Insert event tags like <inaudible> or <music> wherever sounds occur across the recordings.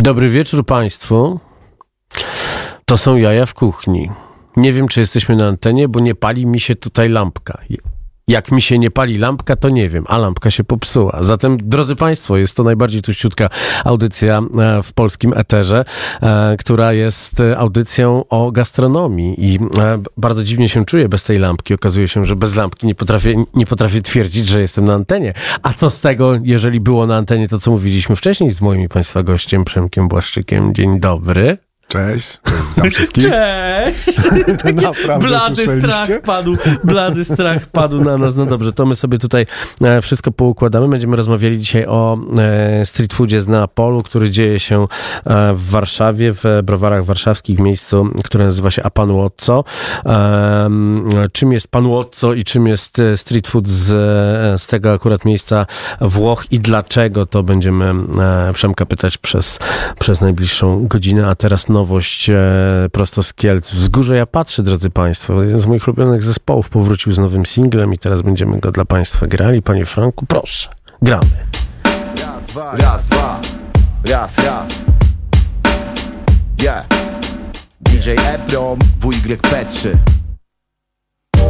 Dobry wieczór Państwu. To są jaja w kuchni. Nie wiem, czy jesteśmy na antenie, bo nie pali mi się tutaj lampka. Jak mi się nie pali lampka, to nie wiem, a lampka się popsuła. Zatem, drodzy Państwo, jest to najbardziej tuściutka audycja e, w polskim eterze, e, która jest e, audycją o gastronomii i bardzo dziwnie się czuję bez tej lampki. Okazuje się, że bez lampki nie potrafię, nie potrafię twierdzić, że jestem na antenie. A co z tego, jeżeli było na antenie to, co mówiliśmy wcześniej z moim Państwa gościem, Przemkiem Błaszczykiem. Dzień dobry. Cześć, witam wszystkich. <laughs> Cześć! <laughs> blady strach padł, blady strach padł na nas. No dobrze, to my sobie tutaj e, wszystko poukładamy. Będziemy rozmawiali dzisiaj o e, street foodzie z Neapolu, który dzieje się e, w Warszawie, w browarach warszawskich, w miejscu, które nazywa się Apanuozzo. Czym jest Panuozzo i czym jest street food z, z tego akurat miejsca Włoch i dlaczego, to będziemy Przemka pytać przez, przez najbliższą godzinę, a teraz nowość e, prosto z Kielc. Wzgórze ja patrzę, drodzy Państwo. Jeden z moich ulubionych zespołów powrócił z nowym singlem i teraz będziemy go dla Państwa grali. Panie Franku, proszę, gramy. Raz, dwa, raz, dwa, raz, raz. Yeah. DJ Eprom, WYP3.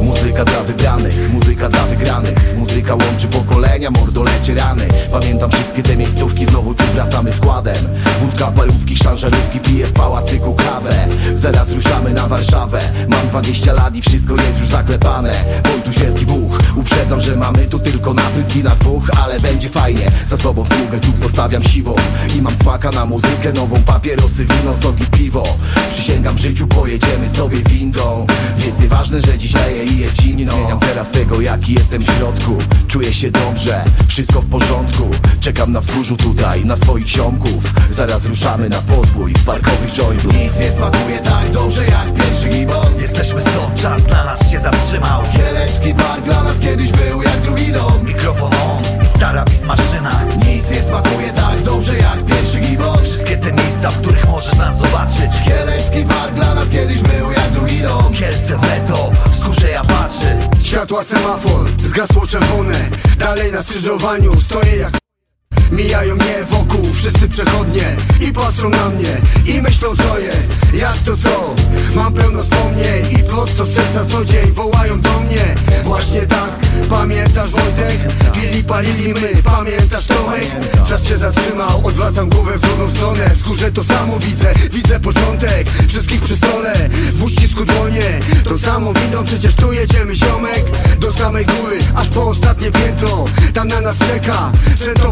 Muzyka dla wybranych, muzyka dla wygranych. Muzyka łączy pokolenia, mordo leczy rany. Pamiętam wszystkie te miejscówki, znowu tu wracamy składem. Wódka, parówki, szanżarówki, piję w pałacyku kawę. Zaraz ruszamy na Warszawę. Mam 20 lat i wszystko jest już zaklepane. Wojtuś wielki Bóg Uprzedzam, że mamy tu tylko na frytki na dwóch Ale będzie fajnie, za sobą sługę znów zostawiam siwą I mam smaka na muzykę, nową papierosy, wino, soki, piwo. Przysięgam w życiu, pojedziemy sobie windą. Więc nieważne, że dziś leje i jest zimno. Zmieniam teraz tego jaki jestem w środku. Czuję się dobrze, wszystko w porządku. Czekam na wzgórzu tutaj, na swoich ziomków. Zaraz ruszamy na podbój parkowych jointów. Nic nie smakuje tak dobrze jak pierwszy gibon. Jesteśmy stąd, czas dla nas się zatrzymał. Kielecki park dla nas kiedyś był jak drugi Mikrofon on i stara maszyna. Nic nie smakuje tak dobrze jak pierwszy gibon Wszystkie te miejsca, w których możesz nas zobaczyć. Kielecki park dla nas kiedyś był jak drugi dom. Kielce Veto, skórze ja patrzy Światła semafor, zgasło czerwone. Dalej na skrzyżowaniu stoję jak Mijają mnie wokół wszyscy przechodnie I patrzą na mnie i myślą co jest Jak to co? Mam pełno wspomnień I prosto serca co dzień wołają do mnie Właśnie tak, pamiętasz Wojtek? Pili, palili my, pamiętasz Tomek? Czas się zatrzymał, odwracam głowę w drugą stronę Skórze to samo widzę, widzę początek Wszystkich przy stole, w uścisku dłonie To samo windą, przecież tu jedziemy ziomek Do samej góry, aż po ostatnie piętro Tam na nas czeka,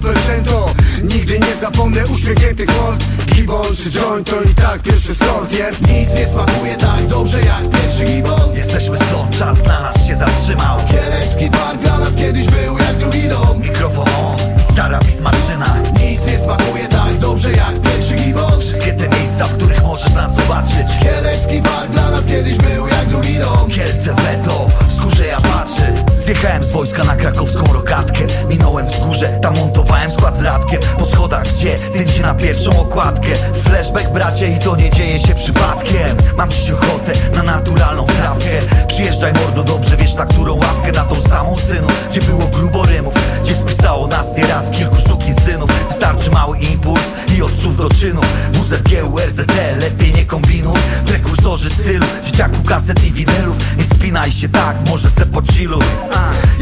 per szczęto Nigdy nie zapomnę uśmiechniętych mord Gibbon czy joint to i tak pierwszy sort. Jest Nic nie smakuje tak dobrze jak pierwszy gibon Jesteśmy stąd, czas dla nas się zatrzymał. Kielecki park dla nas kiedyś był jak drugi dom. Mikrofon on stara bit maszyna. Nic nie smakuje tak dobrze jak pierwszy gibon Wszystkie te miejsca, w których możesz nas zobaczyć. Kielecki park dla nas kiedyś był jak drugi dom. Kielce Veto, skórze ja patrzy Zjechałem z wojska na krakowską rogatkę Minąłem wzgórze, tam montowałem skład z radkiem. Po schodach gdzie zdjęcie na pierwszą okładkę. Flashback bracie i to nie dzieje się przypadkiem. Mam dziś ochotę na naturalną trawkę. Przyjeżdżaj mordo dobrze, wiesz na którą ławkę? Na tą samą synu, gdzie było grubo rymów. Gdzie spisało nas nieraz kilku suki synów. Wystarczy mały impuls i od słów do czynów WZG, URZT, lepiej nie kombinuj. Prekursorzy stylu, dzieciaku kaset i winylów. Nie spinaj się tak, może se pochilluj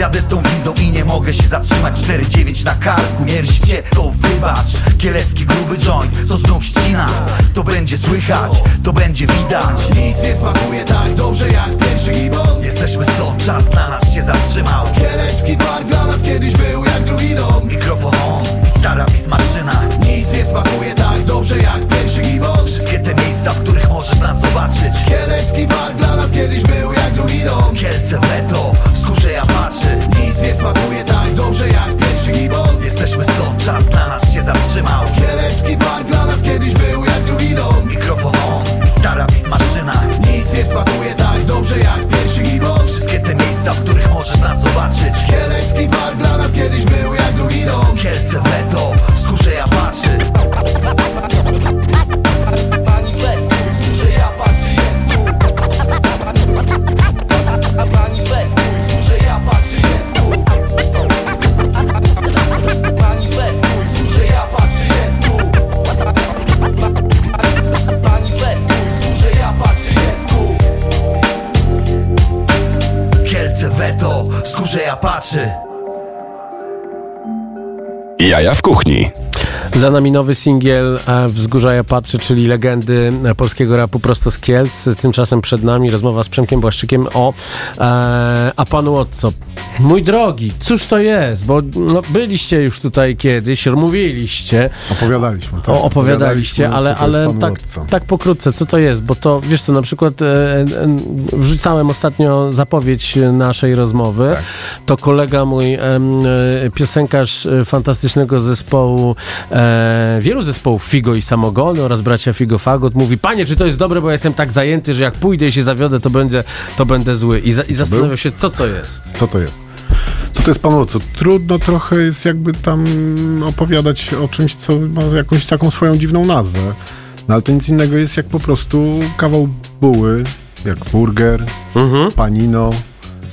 Jadę tą windą i nie mogę się zatrzymać 4-9 na karku, mierzi cię, to wybacz. Kielecki gruby joint, co znów ścina. To będzie słychać, to będzie widać. Nic nie smakuje tak dobrze jak pierwszy gibon. Jesteśmy stąd, czas na nas się zatrzymał. Kielecki park dla nas kiedyś był jak drugi dom. Mikrofon on stara bit maszyna Nic nie smakuje tak dobrze jak pierwszy gibon. Wszystkie te miejsca, w których możesz nas zobaczyć. Kielecki park dla nas kiedyś był jak drugi dom. Kielce Veto, skórze ja patrzy Nic nie smakuje tak dobrze jak pierwszy gibon. Jesteśmy stąd, czas na nas się zatrzymał. Kielecki park dla nas kiedyś był jak drugi dom. Mikrofon on i stara maszyna. Nic nie smakuje tak dobrze jak pierwszy gibon. Wszystkie te miejsca, w których możesz nas zobaczyć. Kielecki park dla nas kiedyś był jak drugi dom. Kielce Veto, patrzy Jaja w kuchni. Za nami nowy singiel e, Wzgórza ja patrzę, czyli legendy e, polskiego rapu prosto z Kielc. Tymczasem przed nami rozmowa z Przemkiem Błaszczykiem o e, A Panu Otco. Mój drogi, cóż to jest? Bo no, byliście już tutaj kiedyś, mówiliście. Opowiadaliśmy. Tak? O, opowiadaliście, ale, ale tak, tak pokrótce, co to jest? Bo to, wiesz co, na przykład e, e, wrzucałem ostatnio zapowiedź naszej rozmowy. Tak. To kolega mój, e, piosenkarz fantastycznego zespołu e, wielu zespołów Figo i Samogony oraz bracia Figo Fagot mówi, panie, czy to jest dobre, bo ja jestem tak zajęty, że jak pójdę i się zawiodę, to, będzie, to będę zły. I, za, i zastanawiam się, co to jest. Co to jest? Co to jest Pan co Trudno trochę jest jakby tam opowiadać o czymś, co ma jakąś taką swoją dziwną nazwę. No ale to nic innego jest jak po prostu kawał buły, jak burger, mhm. panino,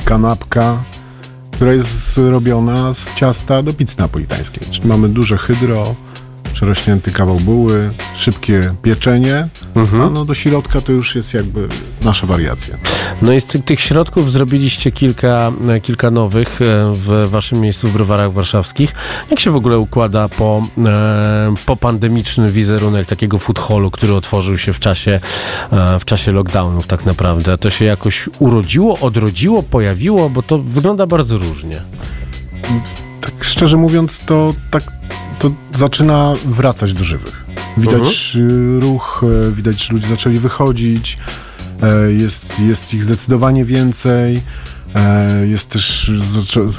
kanapka, która jest robiona z ciasta do pizzy napolitańskiej. Czyli mamy duże hydro, przerośnięty kawał buły, szybkie pieczenie, mhm. a no do środka to już jest jakby nasza wariacja. No i z tych, tych środków zrobiliście kilka, kilka nowych e, w waszym miejscu w browarach warszawskich. Jak się w ogóle układa po, e, po pandemiczny wizerunek takiego food hallu, który otworzył się w czasie, e, w czasie lockdownów tak naprawdę? To się jakoś urodziło, odrodziło, pojawiło, bo to wygląda bardzo różnie. Tak szczerze mówiąc, to tak to zaczyna wracać do żywych. Widać uh-huh. ruch, e, widać, że ludzie zaczęli wychodzić, e, jest, jest ich zdecydowanie więcej. E, jest też,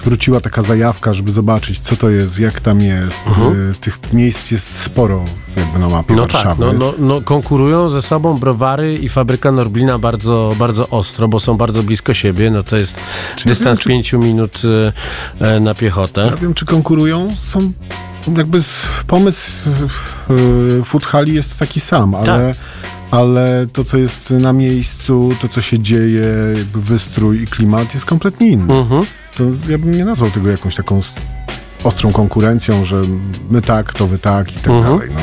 wróciła taka zajawka, żeby zobaczyć, co to jest, jak tam jest. Uh-huh. Tych miejsc jest sporo jakby na mapie no Warszawy. Tak, no, no, no, konkurują ze sobą browary i fabryka Norblina bardzo, bardzo ostro, bo są bardzo blisko siebie. No to jest czy dystans ja 5 minut na piechotę. Ja wiem, czy konkurują. Są jakby pomysł Food Hali jest taki sam, ale, tak. ale to, co jest na miejscu, to, co się dzieje, wystrój i klimat jest kompletnie inny. Mhm. To ja bym nie nazwał tego jakąś taką ostrą konkurencją, że my tak, to wy tak i tak mhm. dalej. No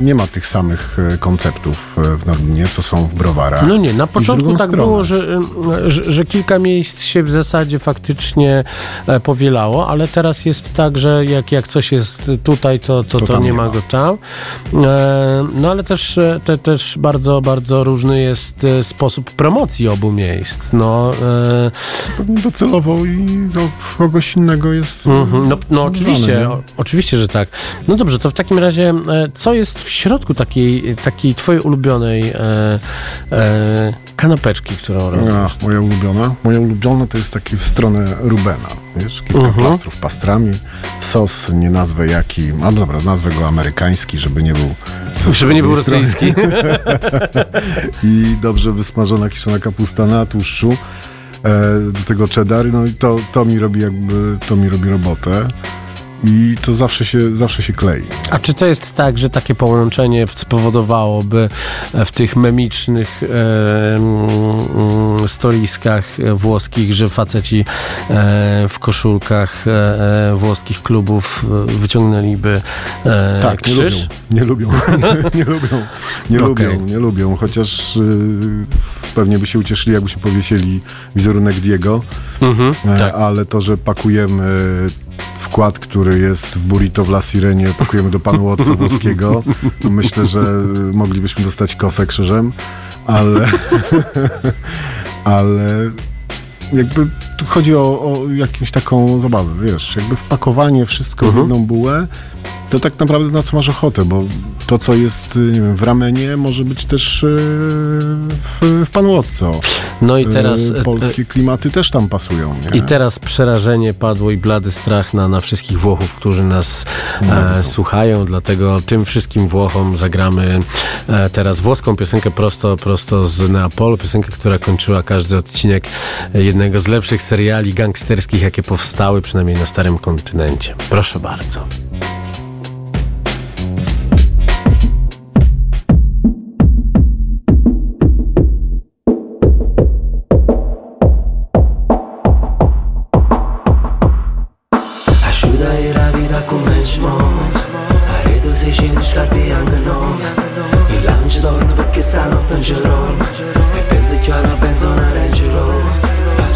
nie ma tych samych e, konceptów e, w Norminie, co są w browarach. No nie, na początku tak stronę. było, że, e, że, że, kilka miejsc się w zasadzie faktycznie powielało, ale teraz jest tak, że jak, jak coś jest tutaj, to, to, to, to nie, nie, ma go tam. No ale też, te, też bardzo, bardzo różny jest sposób promocji obu miejsc. No, Docelowo i no, kogoś innego jest. Mhm, no, no oczywiście, o, oczywiście, że tak. No dobrze, to w takim razie co jest w środku takiej, takiej twojej ulubionej e, e, kanapeczki, którą robisz? Ja, moja ulubiona? Moja ulubiona to jest taki w stronę Rubena. Wiesz, kilka uh mhm. -huh. plastrów pastrami, sos, nie nazwę jaki, a dobra, nazwę go amerykański, żeby nie był... Żeby nie był rosyjski. <laughs> I dobrze wysmażona kiszona kapusta na tłuszczu e, do tego cheddar, no i to, to mi robi jakby, to mi robi robotę i to zawsze się, zawsze się klei. A czy to jest tak, że takie połączenie spowodowałoby w tych memicznych e, mm, stoliskach włoskich, że faceci e, w koszulkach e, e włoskich klubów wyciągnęliby e, tak, krzyż? <laughs> Nie lubią. Nie lubią. nie, lubią. Nie okay. lubią, nie lubią. Chociaż y, pewnie by się ucieszyli, jakbyśmy powiesili wizerunek Diego. Mhm, e, tak. Ale to, że pakujemy wkład, który jest w burrito w La Sirenie, pakujemy do panu włoskiego. Myślę, że moglibyśmy dostać kosę krzyżem, ale, <laughs> ale jakby tu chodzi o, o jakąś taką zabawę, wiesz, jakby wpakowanie wszystko mhm. w jedną bułę to tak naprawdę na co masz ochotę, bo to, co jest nie wiem, w ramenie, może być też e, w, w Panłodco. No i teraz... E, polskie klimaty też tam pasują. Nie? I teraz przerażenie padło i blady strach na, na wszystkich Włochów, którzy nas no, e, słuchają, dlatego tym wszystkim Włochom zagramy e, teraz włoską piosenkę prosto, prosto z Neapolu, piosenkę, która kończyła każdy odcinek jednego z lepszych seriali gangsterskich, jakie powstały, przynajmniej na starym kontynencie. Proszę bardzo. acum menci moj Are 25 scarpi anche noi. Il lounge dorme perché stanotte in giro. E penso che io una benzona in giro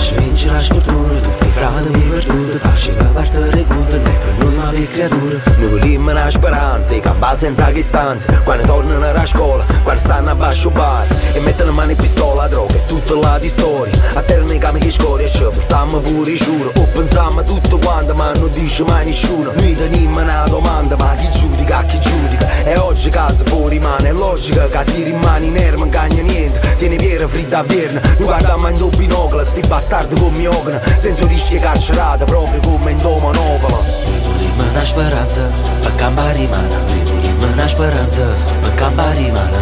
Și vinci la sfârtură, Tutti te fradă mi virtute Faci și vă parte recută, ne pe numai de creatură Nu volim în speranze, ca ba senza che stanze Quando tornano alla scuola, quando stanno a basso bar E mettono mani in pistola, droga e tutta la di storia A terra che mi E ci buttammo pure i giuro. O pensammo tutto quanto, ma non dice mai nessuno. Noi teniamo una domanda, ma chi giudica, chi giudica? E oggi casa fuori rimane, è logica che si rimane inerme, non cagna niente. Tieni piena fritta a verna non guarda mai in doppio binocolo, sti bassi bastardo come ogna Senza rischio carcerata proprio come in Domanopola Ne volimmo una speranza, a campa rimane Ne volimmo una speranza caparimana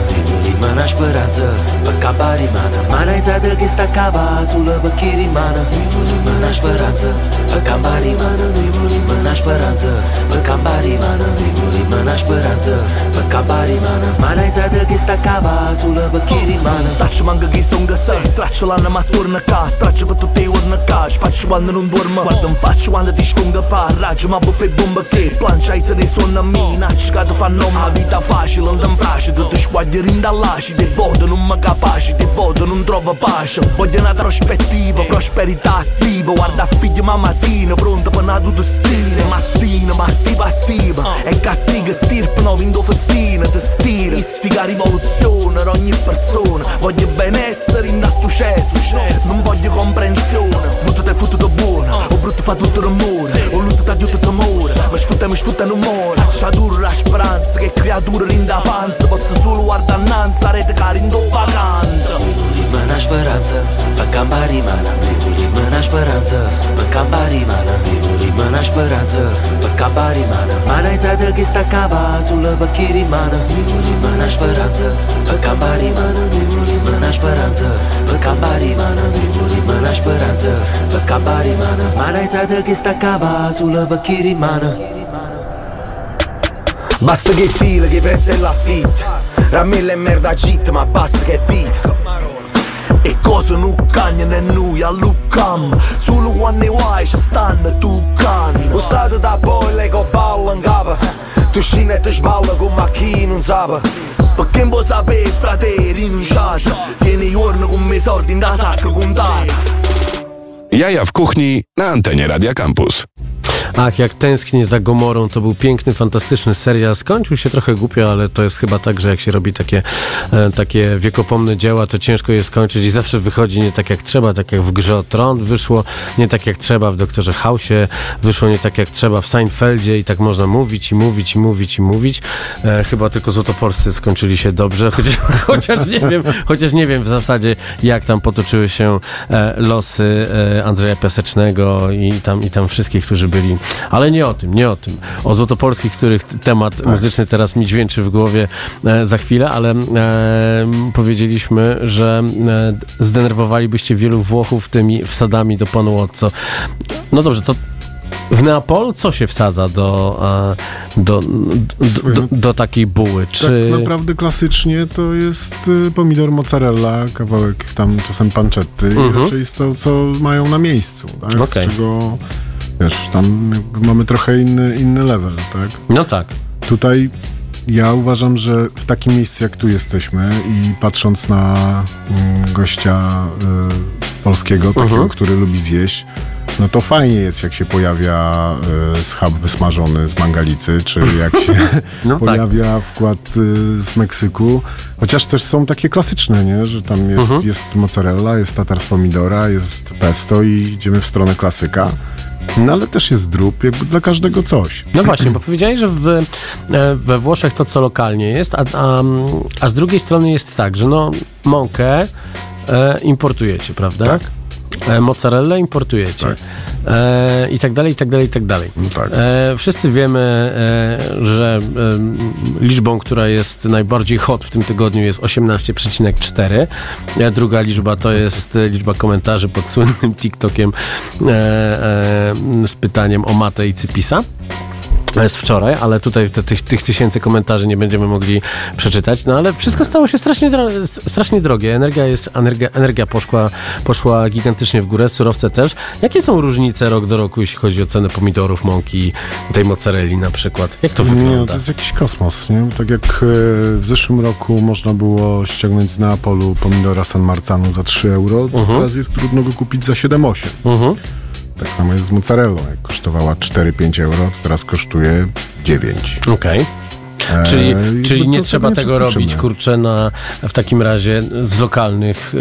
mana, esperança Pa caparimana Mana izada que está cava Azula baquirimana Ninguna esperança Pa caparimana Ninguna esperança Pa caparimana mana, esperança Pa caparimana Mana izada que está cava Azula baquirimana Saci manga ghi să găsesc Traci la nama turnă ca Straci bătutei urnă ca Și faci oană nu-mi dormă Guardă-mi faci oană dișfungă pa Ragi ma bufei bombă Planci ai să ne sună mina Și gata fanom Avita faci și l-ndăm facile Tutti squadri rindallacci Te voto non mi capaci Te voto non trovo pace. Voglio una prospettiva Prosperità attiva Guarda figlio ma mattina Pronto per una tua stile Mastina ma stiva stiva E castiga stirpe no vindo festina Te Istiga rivoluzione per ogni persona. Voglio benessere in da sto cesso Non voglio comprensione Brutto te fottuto buono. O brutto fa tutto rumore O estamos puta no amor Achadura, a esperança que a criadura ainda avança Bota-se zulu, ardanança, arete carindo vagante Limana esperança, pa cambarimana Limana esperança, pa cambarimana Limana esperança, pa cambarimana Mana. Izadra que está mana. azula baquirimana Limana esperança, pa cambarimana Limana esperança, pa cambarimana Limana esperança, pa cambarimana Mana. Izadra que está acaba, azula mana. Basta che fila, che prezzo è l'affitto Ramilla e merda cheat, ma basta che è vita E cosa non cagna né noi a Lucam. Solo quando vuoi ci stanno tu can. Lo stato da poi le con palla in capo Tu scini e ti sballa come a chi non sa perché non può sapere, frate, rinunciate? Tieni i giorni con me soldi in da sacca contata Jaja w kuchni na antenie Radia Campus. Ach, jak tęsknię za Gomorą, to był piękny, fantastyczny serial. Skończył się trochę głupio, ale to jest chyba tak, że jak się robi takie, e, takie wiekopomne dzieła, to ciężko je skończyć i zawsze wychodzi nie tak jak trzeba, tak jak w Grze o wyszło nie tak jak trzeba w Doktorze Hausie, wyszło nie tak jak trzeba w Seinfeldzie i tak można mówić i mówić i mówić i mówić. E, chyba tylko Złotopolscy skończyli się dobrze, chociaż, <laughs> chociaż nie wiem, chociaż nie wiem w zasadzie jak tam potoczyły się e, losy e, Andrzeja Piasecznego i tam, i tam wszystkich, którzy byli ale nie o tym, nie o tym. O Złotopolskich, których temat Tak. muzyczny teraz mi dźwięczy w głowie e, za chwilę, ale e, powiedzieliśmy, że e, zdenerwowalibyście wielu Włochów tymi wsadami do panu Otco. No dobrze, to w Neapolu co się wsadza do, e, do, do, do, do takiej buły? Czy... Tak naprawdę klasycznie to jest y, pomidor mozzarella, kawałek tam czasem panczetty Mhm. i raczej jest to, co mają na miejscu, tak? Okej. Z czego, wiesz, tam mamy trochę inny, inny level, tak? No tak. Tutaj ja uważam, że w takim miejscu jak tu jesteśmy i patrząc na mm, gościa y, polskiego, takiego, Mhm. który lubi zjeść, no to fajnie jest, jak się pojawia y, schab wysmażony z mangalicy, czy jak się <laughs> No <laughs> tak. pojawia wkład y, z Meksyku. Chociaż też są takie klasyczne, nie? że tam jest, Mhm. jest mozzarella, jest tatar z pomidora, jest pesto i idziemy w stronę klasyka. No ale też jest drób, jakby dla każdego coś. No właśnie, bo powiedziałeś, że w, e, we Włoszech to co lokalnie jest, a, a, a z drugiej strony jest tak, że no mąkę e, importujecie, prawda? Tak. E, mozzarellę importujecie. Tak. E, I tak dalej, i tak dalej, i tak dalej. No tak. E, wszyscy wiemy, e, że liczbą, która jest najbardziej hot w tym tygodniu jest 18,4. E, druga liczba to jest liczba komentarzy pod słynnym TikTokiem e, e, z pytaniem o Matę i Cypisa z wczoraj, ale tutaj te, tych, tych tysięcy komentarzy nie będziemy mogli przeczytać, no ale wszystko stało się strasznie, dro strasznie drogie. Energia jest, energia, energia poszła, poszła gigantycznie w górę, surowce też. Jakie są różnice rok do roku, jeśli chodzi o cenę pomidorów, mąki, tej mozzarelli na przykład? Jak to Nie, no wygląda? to jest jakiś kosmos, nie? Tak jak e, w zeszłym roku można było ściągnąć z Neapolu pomidora San Marzano za 3 euro, to Mhm. teraz jest trudno go kupić za 7-8. Mhm. Tak samo jest z mozzarellą. Jak kosztowała 4-5 euro, to teraz kosztuje 9. Okej. Czyli, Eee, czyli nie trzeba nie tego robić, kurczę, na, w takim razie z lokalnych,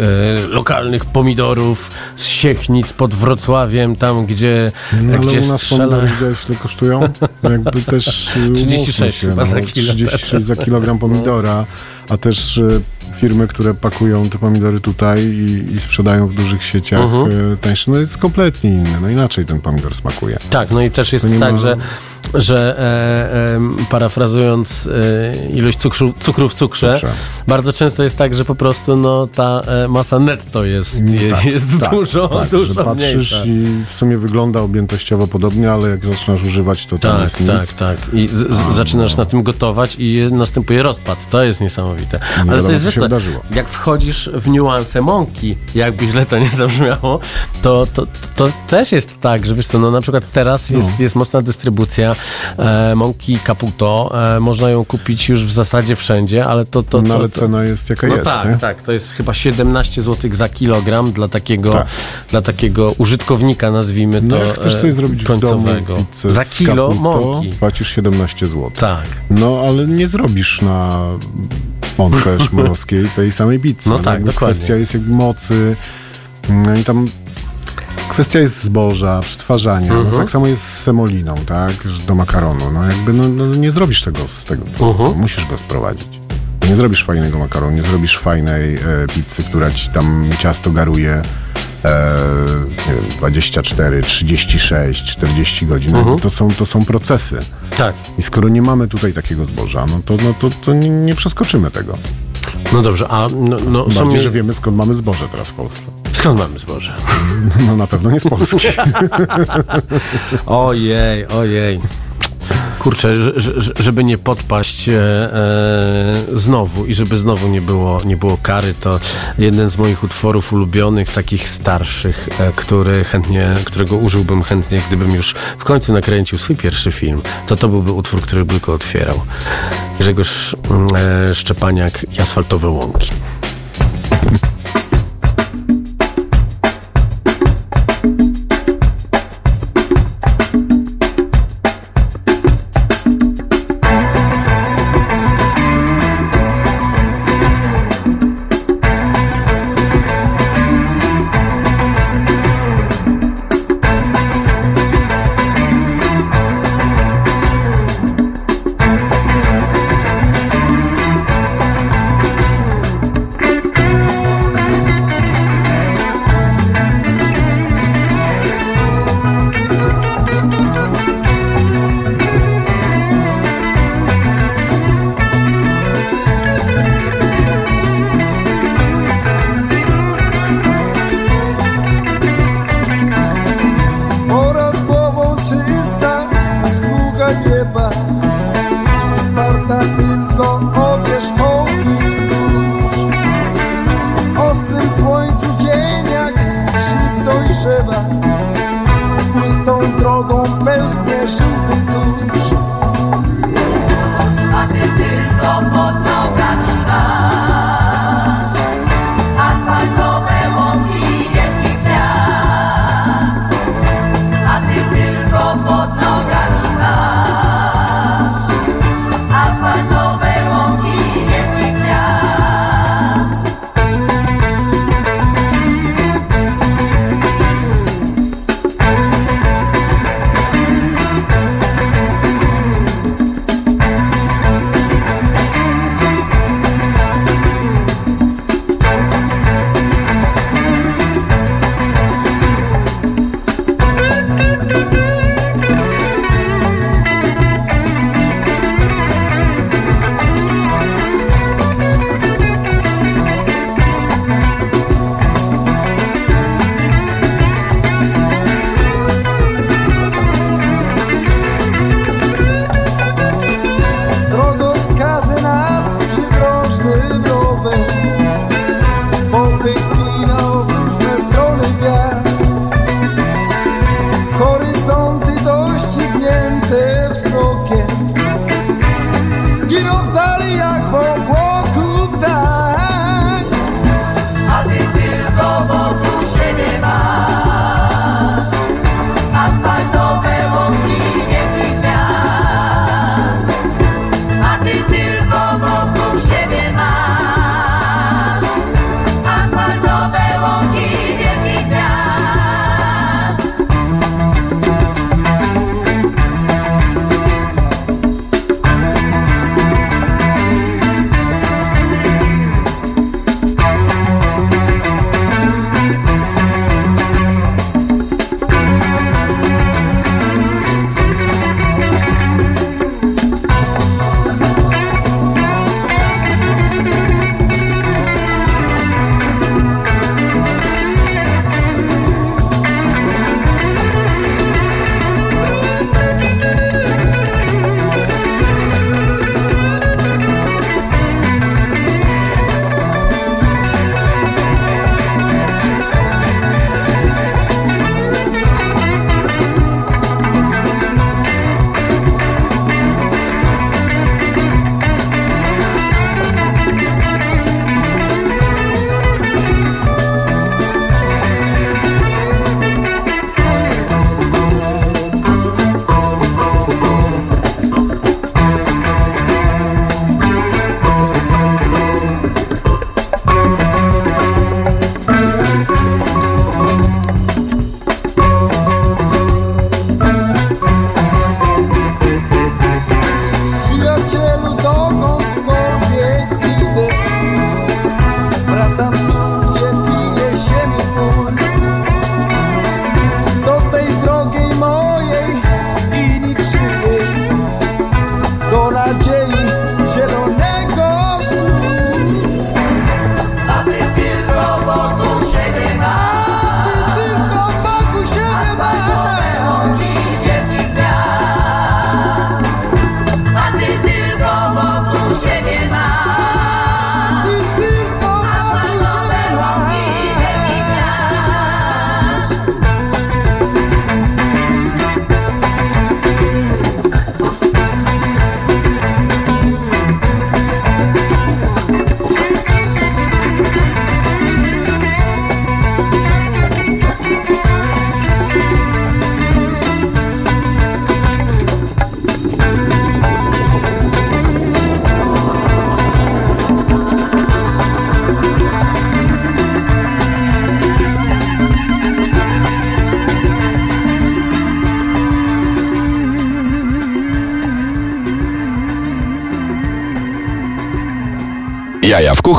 e, lokalnych pomidorów, z Siechnic pod Wrocławiem, tam gdzie, No, ale gdzie u nas strzela... pomidory widziałeś, ile kosztują? Jakby też <laughs> y, 36 umówmy się, chyba za kilo 36 za kilogram pomidora, a też y, firmy, które pakują te pomidory tutaj i, i sprzedają w dużych sieciach Mhm. y, tańsze, no jest kompletnie inne. No inaczej ten pomidor smakuje. Tak, no i też jest tak, ma- że, że e, em, parafrazując e, ilość cukru, cukru w cukrze, Cukrze. bardzo często jest tak, że po prostu no, ta e, masa netto jest, je, Tak, jest tak, dużo, tak, dużo że patrzysz i w sumie wygląda objętościowo podobnie, ale jak zaczynasz używać, to tam Tak, jest tak, nic. tak. I z, z, zaczynasz na tym gotować i jest, następuje rozpad. To jest niesamowite. Ale to jest, wiesz się wydarzyło. jak wchodzisz w niuanse mąki, jakby źle to nie <laughs> zabrzmiało, to, to, to też jest tak, że wiesz co, no na przykład teraz No. jest, jest mocna dystrybucja e, mąki Caputo. E, można ją kupić już w zasadzie wszędzie, ale to... to, no to, ale to cena jest jaka no jest, tak, nie? tak. To jest chyba 17 zł za kilogram dla takiego, Tak. dla takiego użytkownika, nazwijmy to No jak chcesz e, sobie zrobić w końcowego. domu pizzę za kilo Caputo, mąki. płacisz 17 zł. Tak. No, ale nie zrobisz na mące szmorowskiej <laughs> tej samej pizzy. No tak, jakby dokładnie. Kwestia jest jakby mocy. No i tam kwestia jest zboża, przetwarzania. Mhm. No, tak samo jest z semoliną, tak? Do makaronu. No jakby no, no, nie zrobisz tego z tego. Mhm. Musisz go sprowadzić. Nie zrobisz fajnego makaronu, nie zrobisz fajnej e, pizzy, która ci tam ciasto garuje nie wiem, 24, 36, 40 godzin. Mhm. To, są, to są procesy. Tak. I skoro nie mamy tutaj takiego zboża, no to, no to, to nie, przeskoczymy tego. No dobrze, a no, no, są Bardziej, mi... że wiemy skąd mamy zboże teraz w Polsce. skąd mamy zboże? <laughs> No na pewno nie z Polski. <laughs> Ojej, ojej. Kurczę, że- że- żeby nie podpaść e, e, znowu i żeby znowu nie było, nie było kary, to jeden z moich utworów ulubionych, takich starszych, e, który chętnie, którego użyłbym chętnie, gdybym już w końcu nakręcił swój pierwszy film, to to byłby utwór, który by go otwierał. Grzegorz mm, Szczepaniak i Asfaltowe Łąki.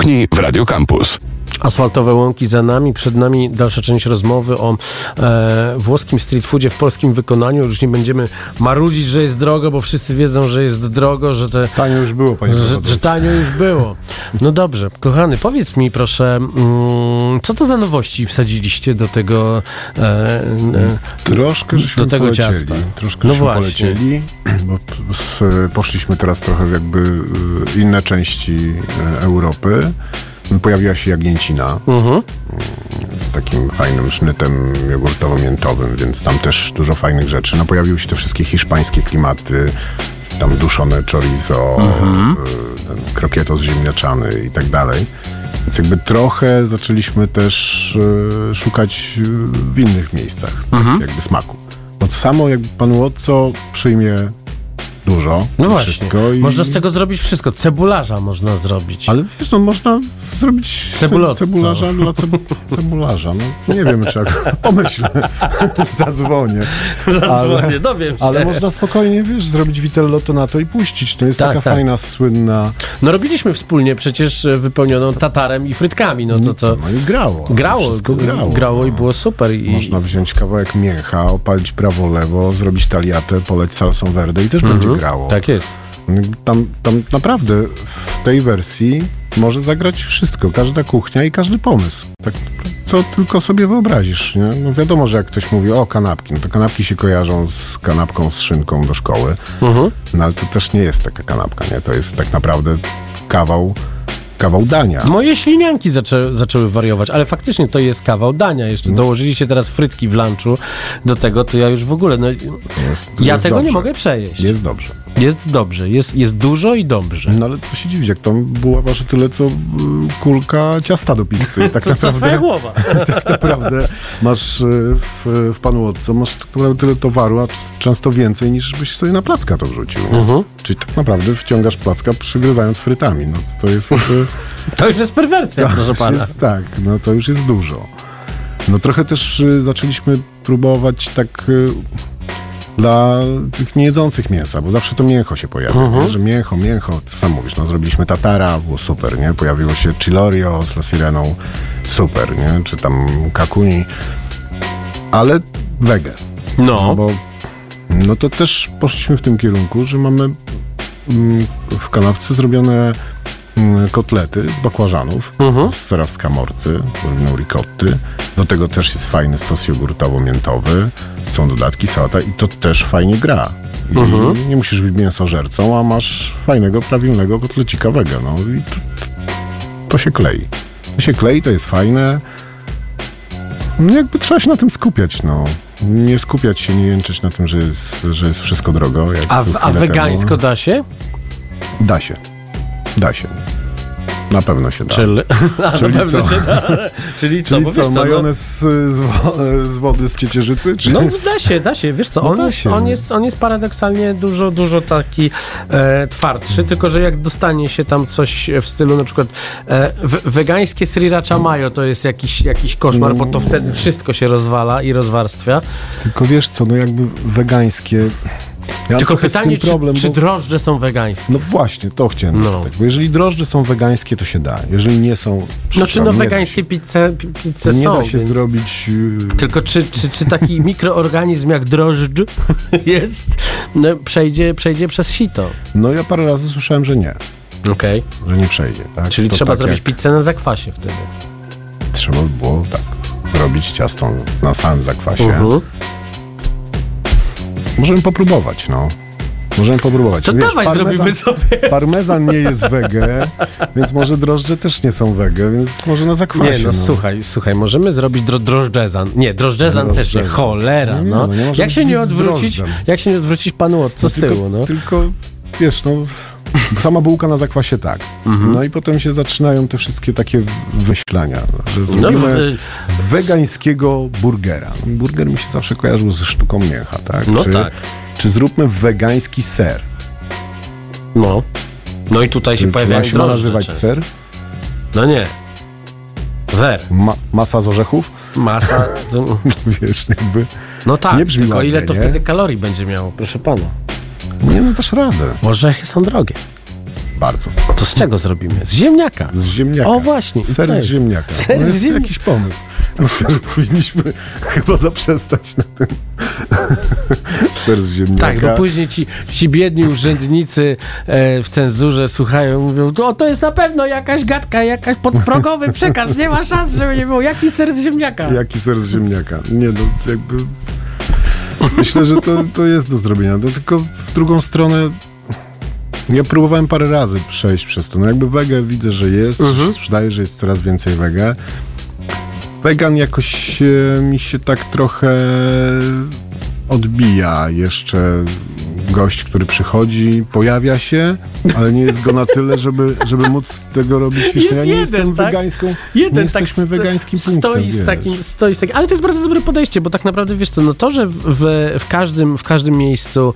W Radio Campus. Asfaltowe łąki za nami, przed nami dalsza część rozmowy o e, włoskim street foodzie w polskim wykonaniu. Już nie będziemy marudzić, że jest drogo, bo wszyscy wiedzą, że jest drogo, że te Tanio już było, panie że, że tanio już było. No dobrze, kochany, powiedz mi proszę, mm, co to za nowości wsadziliście do tego e, e, Troszkę żeśmy do tego polecieli. ciasta. Troszkę No żeśmy właśnie. polecieli, bo s- poszliśmy teraz trochę w jakby y, inne części y, Europy. Pojawiła się jagnięcina mhm. z takim fajnym sznytem jogurtowo-miętowym, więc tam też dużo fajnych rzeczy. No pojawiły się te wszystkie hiszpańskie klimaty, tam duszone chorizo, Mhm. y, ten krokietos ziemniaczany i tak dalej. Więc jakby trochę zaczęliśmy też y, szukać w innych miejscach Mhm. tak jakby smaku. Bo samo jakby pan Łotco przyjmie dużo, No i właśnie, wszystko i... można z tego zrobić wszystko. Cebularza można zrobić. Ale wiesz, no można zrobić Cebulotco. cebularza dla ceb <laughs> cebularza. No nie wiem, czy jak <laughs> pomyślę, <laughs> zadzwonię. Zadzwonię, dowiem się. Ale można spokojnie, wiesz, zrobić vitello tonato i puścić. To jest Tak, taka tak. fajna, słynna... No robiliśmy wspólnie przecież e, wypełnioną tatarem i frytkami, no to to No i grało. grało, grało. grało i no. było super. I, Można wziąć kawałek mięcha, opalić prawo, lewo, zrobić taliatę, poleć salsą verde i też będzie grało. Tak jest. Tam, tam naprawdę w tej wersji może zagrać wszystko, każda kuchnia i każdy pomysł. Tak, co tylko sobie wyobrazisz. Nie? No wiadomo, że jak ktoś mówi o kanapki, no to kanapki się kojarzą z kanapką z szynką do szkoły, Mhm. no ale to też nie jest taka kanapka, nie? To jest tak naprawdę kawał, kawał dania. Moje ślinianki zaczę, zaczęły wariować, ale faktycznie to jest kawał dania. No. Jeszcze dołożyliście teraz frytki w lunchu do tego, to ja już w ogóle, no, Jest, ja jest tego nie dobrze. mogę przejeść. Jest dobrze. Jest dobrze, jest, jest dużo i dobrze. No ale co się dziwić, jak tam była waży tyle, co y, kulka ciasta do pizzy. <laughs> Tak co naprawdę, głowa? <laughs> tak naprawdę masz y, w, w Panu Łotce, masz tak tyle towaru, a często więcej niż byś sobie na placka to wrzucił. Mhm. Czyli tak naprawdę wciągasz placka przygryzając frytami. No to, to jest... <laughs> To już jest perwersja, to proszę pana. Jest, tak, no to już jest dużo. No trochę też y, zaczęliśmy próbować tak dla tych niejedzących mięsa, bo zawsze to mięcho się pojawia, Mhm. nie? że mięcho, mięcho, co sam mówisz, no zrobiliśmy tatara, było super, nie? Pojawiło się chilorio z la sireną, super, nie? Czy tam kakuni, ale wege. No, Bo no to też poszliśmy w tym kierunku, że mamy mm, w kanapce zrobione kotlety z bakłażanów, Mhm. z sera z kamorcy, ricotty. Do tego też jest fajny sos jogurtowo-miętowy, są dodatki, sałata i to też fajnie gra. I Mhm. nie musisz być mięsożercą, a masz fajnego, prawilnego kotlecika wege. No i to, to, to się klei. To się klei, to jest fajne. Jakby trzeba się na tym skupiać, no. Nie skupiać się, nie jęczeć na tym, że jest, że jest wszystko drogo. A, w, a wegańsko temu. da się? Da się. Da się. Na pewno się da. Czyli, <laughs> Czyli co? się da. Czyli co? Czyli co, no, majonez z, z, wo- z wody z ciecierzycy? Czy... No da się, da się. Wiesz co, No on, jest, on, jest, on jest paradoksalnie dużo, dużo taki e, twardszy, tylko że jak dostanie się tam coś w stylu na przykład e, wegańskie sriracha mayo to jest jakiś, jakiś koszmar, bo to wtedy wszystko się rozwala i rozwarstwia. Tylko wiesz co, no jakby wegańskie... Ja Tylko pytanie, czy, problem, czy bo... drożdże są wegańskie? No właśnie, to chciałem No. zapytać, bo jeżeli drożdże są wegańskie, to się da. Jeżeli nie są... No nie da wegańskie pizze, pi- pizze nie są, da się więc... zrobić... yy, Tylko czy, czy, czy taki <laughs> mikroorganizm jak drożdż <laughs> jest, no, przejdzie, przejdzie przez sito? No ja parę razy słyszałem, że nie. Okej. Że nie przejdzie. Tak? Czyli To trzeba tak zrobić jak pizzę na zakwasie wtedy. Trzeba by było tak zrobić ciasto na samym zakwasie. Mhm. Możemy popróbować, no. Możemy popróbować. To Wiesz, dawaj zrobimy sobie. Parmezan nie jest wege, więc może drożdże też nie są wege, więc może na zakwasie. Nie, no, słuchaj, słuchaj, możemy zrobić dro, drożdżezan. Nie, drożdżezan też nie, cholera, No nie, no. no nie jak się nie z odwrócić, jak się nie odwrócić panu od co z tylko, tyłu, no. Tylko, wiesz, no, sama bułka na zakwasie tak. Mhm. No i potem się zaczynają te wszystkie takie wyślania, że No, zrobimy w- wegańskiego burgera. Burger mi się zawsze kojarzył ze sztuką mięcha, tak? No czy, tak. Czy zróbmy wegański ser? no. No i tutaj się Czy, czy pojawiają ma się ma nazywać często. ser? No nie. Wer, Ma, masa z orzechów? masa, <laughs> Wiesz, jakby... no tak, tylko ładnie, ile to nie? wtedy kalorii będzie miało, proszę pana. Nie, no dasz radę. Orzechy są drogie. Bardzo. To z czego zrobimy? Z ziemniaka. Z ziemniaka. O właśnie. Ser to z ziemniaka. Ser no z jest ziem- jakiś pomysł. Myślę, że powinniśmy chyba zaprzestać na tym. <laughs> Ser z ziemniaka. Tak, bo później ci, ci biedni urzędnicy e, w cenzurze słuchają i mówią, o to jest na pewno jakaś gadka, jakaś podprogowy przekaz, nie ma szans, żeby nie było. Jaki ser z ziemniaka? Jaki ser z ziemniaka? Nie no, jakby... Myślę, że to, to jest do zrobienia. No, tylko w drugą stronę ja próbowałem parę razy przejść przez to. No jakby wege widzę, że jest, że się sprzedaje, że jest coraz więcej wege. Wegan jakoś e, mi się tak trochę odbija jeszcze gość, który przychodzi, pojawia się, ale nie jest go na tyle, żeby, żeby móc z tego robić fiszkę. Jest Ja nie jeden, jestem tak? wegańską, Jeden nie tak jesteśmy st- wegańskim punktem. stoi z takim, stoi z takim, ale to jest bardzo dobre podejście, bo tak naprawdę wiesz co, no to, że w, w, każdym, w każdym miejscu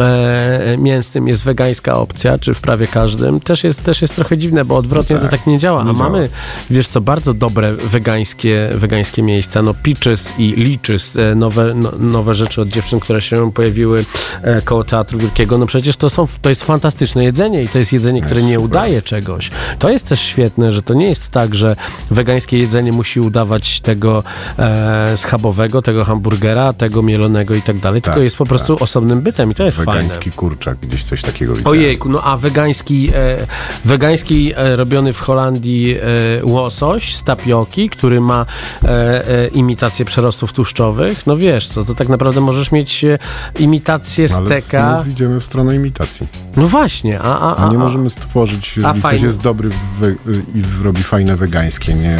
e, mięsnym jest wegańska opcja, czy w prawie każdym, też jest, też jest trochę dziwne, bo odwrotnie No tak, to tak nie działa, nie a działa. mamy, wiesz co, bardzo dobre wegańskie, wegańskie miejsca, no Peaches i Liches, e, nowe, no, nowe rzeczy od dziewczyn, które się pojawiły e, koło Teatru Wielkiego, no przecież to są, to jest fantastyczne jedzenie i to jest jedzenie, które nie udaje czegoś. To jest też świetne, że to nie jest tak, że wegańskie jedzenie musi udawać tego e, schabowego, tego hamburgera, tego mielonego i tak dalej, tylko Tak, jest po prostu osobnym bytem i to jest fajne. Wegański kurczak, gdzieś coś takiego widziałem. Ojejku, no a wegański, e, wegański e, robiony w Holandii e, łosoś z tapioki, który ma e, e, imitację przerostów tłuszczowych, no wiesz co, to tak naprawdę możesz mieć e, imitację Ale steka. Znów idziemy w stronę imitacji. No właśnie, a, a, a, A nie możemy stworzyć, jeżeli ktoś jest dobry we, i robi fajne wegańskie, nie,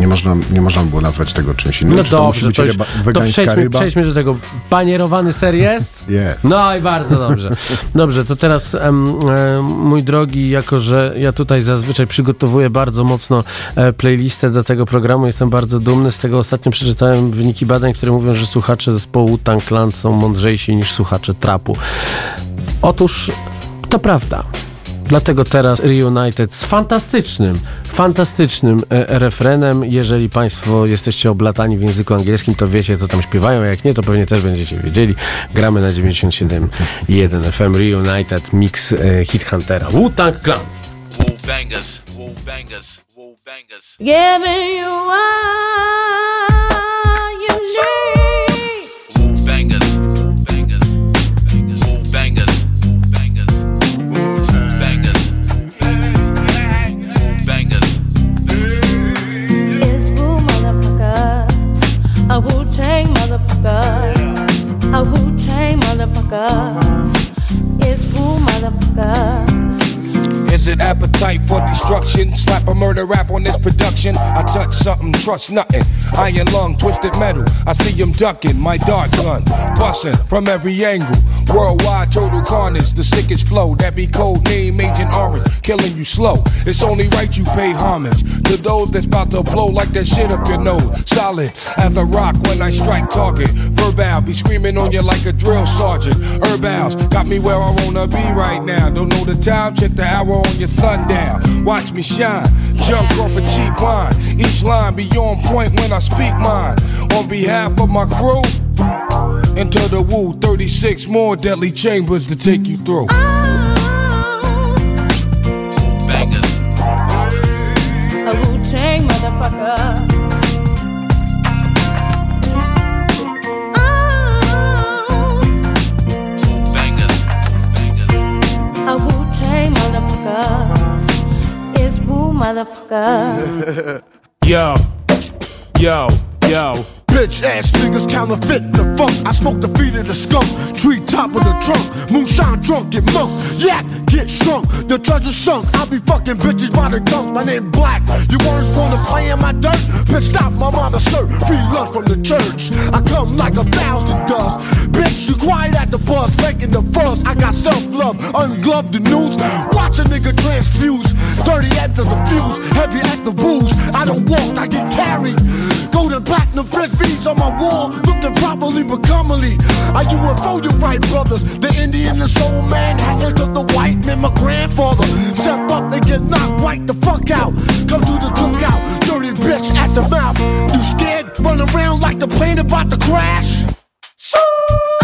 nie, można, nie można było nazwać tego czymś innym. No Czy to dobrze, być to, już, to przejdźmy, ryba? przejdźmy do tego. Panierowany ser jest? <laughs> Jest. No i bardzo dobrze. Dobrze, to teraz em, em, mój drogi, jako że ja tutaj zazwyczaj przygotowuję bardzo mocno e, playlistę do tego programu, jestem bardzo dumny z tego. Ostatnio przeczytałem wyniki badań, które mówią, że słuchacze zespołu Tank Clan są mądrzejsi niż słuchacze trapu. Otóż to prawda. Dlatego teraz Reunited z fantastycznym, fantastycznym e, refrenem. Jeżeli Państwo jesteście oblatani w języku angielskim, to wiecie, co tam śpiewają. a Jak nie, to pewnie też będziecie wiedzieli. Gramy na 97.1 FM Reunited Mix e, Hit Huntera. Wu-Tang Clan. Woo bangers, woo bangers, woo bangers. Giving you motherfuckers. It's cool, motherfuckers. Appetite for destruction? Slap a murder rap on this production. I touch something, trust nothing. Iron lung, twisted metal. I see him ducking, my dart gun. Busting from every angle. Worldwide total carnage, the sickest flow. That be code name Agent Orange, killing you slow. It's only right you pay homage to those that's about to blow like that shit up your nose. Solid as a rock when I strike target. Verbal be screaming on you like a drill sergeant. Herbals got me where I wanna be right now. Don't know the time, check the hour on your sundown. Watch me shine, junk off a cheap wine. Each line be on point when I speak mine. On behalf of my crew, enter the woo 36 more deadly chambers to take you through. Bangers, A Wu Tang motherfuckers. motherfucker. <laughs> yo, yo, yo. Bitch ass niggas counterfeit the funk. I smoke the feet of the skunk, tree top of the trunk. Moonshine drunk, get monk. Yak, get shrunk. The treasure sunk. I be fucking bitches by the gunk. My name Black. You weren't wanna play in my dirt? Bitch, stop my mama shirt. Free lunch from the church. I come like a thousand dust. Bitch, you quiet at the bus, making the fuss. I got self love, ungloved the news. Watch a nigga transfuse. 30 amps of fuse, heavy at the booze. I don't walk, I get carried. Golden platinum frisbees on my wall, looking properly but comely. Are I UFO you right, brothers. The Indian, the soul man, hanging to the white man, my grandfather. Step up and get knocked right the fuck out. Come to the cookout, dirty bitch at the mouth. You scared? Run around like the plane about to crash. Bangers,